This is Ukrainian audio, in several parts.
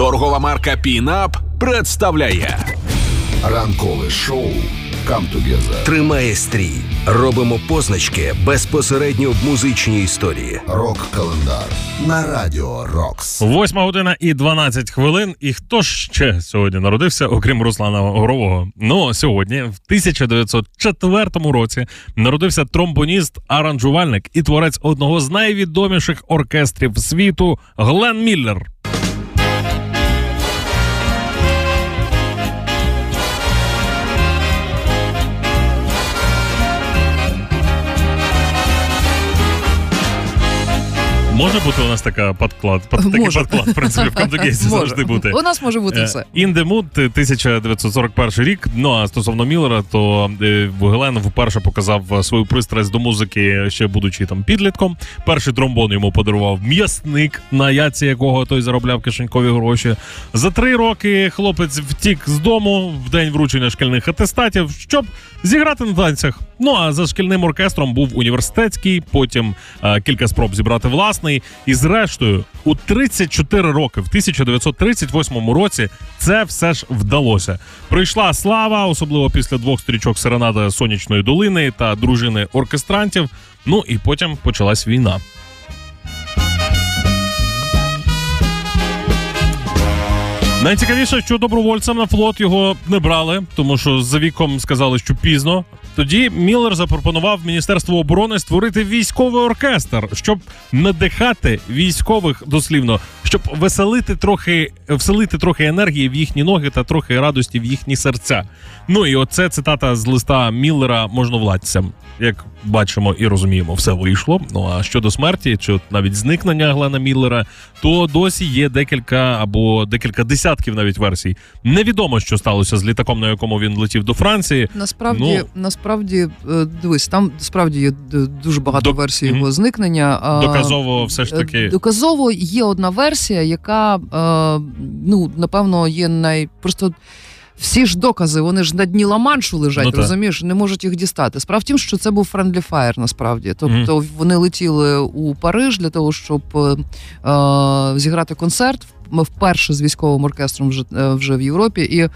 Торгова марка Пінап представляє Ранкове шоу «Come Together». Тримає стрій. Робимо позначки безпосередньо в музичній історії. Рок-календар на радіо Рокс. Восьма година і 12 хвилин. І хто ж ще сьогодні народився, окрім Руслана Горового? Ну сьогодні, в 1904 році, народився тромбоніст, аранжувальник і творець одного з найвідоміших оркестрів світу Глен Міллер. Може бути у нас така подклад, под, такий Може. подклад, в принципі, в Камдогейсі завжди бути. У нас може бути Е, все. In the Mood 1941 рік. Ну а стосовно Міллера, то е, Глен вперше показав е, свою пристрасть до музики, ще будучи там підлітком. Перший тромбон йому подарував м'ясник, на яці якого той заробляв кишенькові гроші. За три роки хлопець втік з дому в день вручення шкільних атестатів, щоб зіграти на танцях. Ну а за шкільним оркестром був університетський, потім е, кілька спроб зібрати власний. І зрештою, у 34 роки, в 1938 році, це все ж вдалося. Прийшла слава, особливо після двох стрічок Серенада Сонячної долини та дружини оркестрантів. Ну і потім почалась війна. Найцікавіше, що добровольцем на флот його не брали, тому що за віком сказали, що пізно. Тоді Міллер запропонував Міністерству оборони створити військовий оркестр, щоб надихати військових дослівно, щоб веселити трохи, вселити трохи енергії в їхні ноги та трохи радості в їхні серця. Ну і оце цитата з листа Міллера можновладцям. Як бачимо і розуміємо, все вийшло. Ну а щодо смерті, чи навіть зникнення Глена Міллера, то досі є декілька або декілька десятків навіть версій. Невідомо, що сталося з літаком, на якому він летів до Франції. Насправді, Ну. насправді, е, дивись, там справді є дуже багато Док- версій його зникнення. Доказово, все ж е, таки. Доказово є одна версія, яка е, ну напевно є най просто. Всі ж докази, вони ж на дні Ла-Маншу лежать, Ну, розумієш, не можуть їх дістати. Справа в тім, що це був friendly fire, насправді. Тобто вони летіли у Париж для того, щоб е, е, зіграти концерт. Ми вперше з військовим оркестром вже, е, вже в Європі. І, е,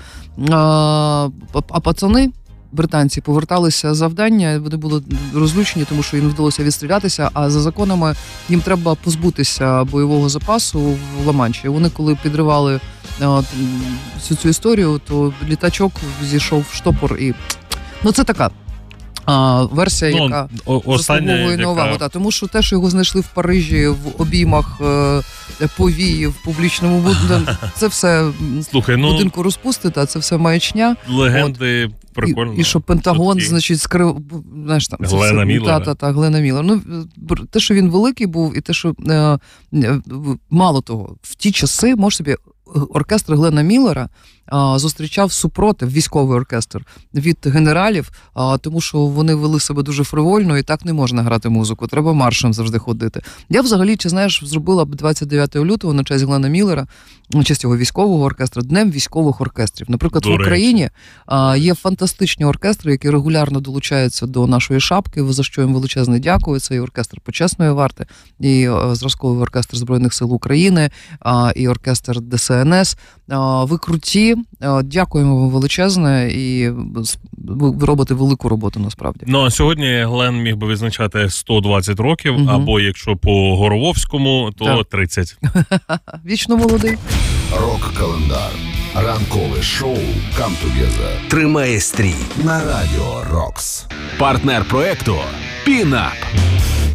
а пацани, британці, поверталися завдання. Вони були розлючені, тому що їм вдалося відстрілятися. А за законами їм треба позбутися бойового запасу в Ла-Манші. Вони, коли підривали е, от, всю цю історію, то літачок зійшов в штопор і. Ну, це така. А, версія, Ну, яка заслуговує на увагу. Та, тому що те, що його знайшли в Парижі в обіймах е, повії в публічному будинку, це все Слухай, ну будинку розпусти, та це все маячня. легенди прикольно. І, і що Пентагон, Тут значить, скрив знаєш там це Глена Міллера. Та, та, та, Глена Міллер. Ну те, що він великий був, і те, що е, е, мало того, в ті часи може собі. е, Оркестр Глена Міллера зустрічав супротив військовий оркестр від генералів, а, тому що вони вели себе дуже фривольно і так не можна грати музику. Треба маршем завжди ходити. Я взагалі, чи знаєш, зробила б 29 лютого на честь Глена Міллера, на честь його військового оркестру, днем військових оркестрів. Наприклад, До в. Україні а, є фантастичні оркестри, які регулярно долучаються до нашої шапки. За що їм величезне дякую. Це і оркестр почесної варти, і е, зразковий оркестр збройних сил України, і оркестр ДСНС. Ви круті, а, дякуємо вам величезне, і з- ви робите велику роботу насправді. Ну а сьогодні Глен міг би відзначати 120 років, Мгм. або якщо по Горововському, то Так. 30. Вічно молодий. Рок-календар. Ранкове шоу «Come Together» Тримає стрій. на радіо Рокс. партнер проекту Пінап.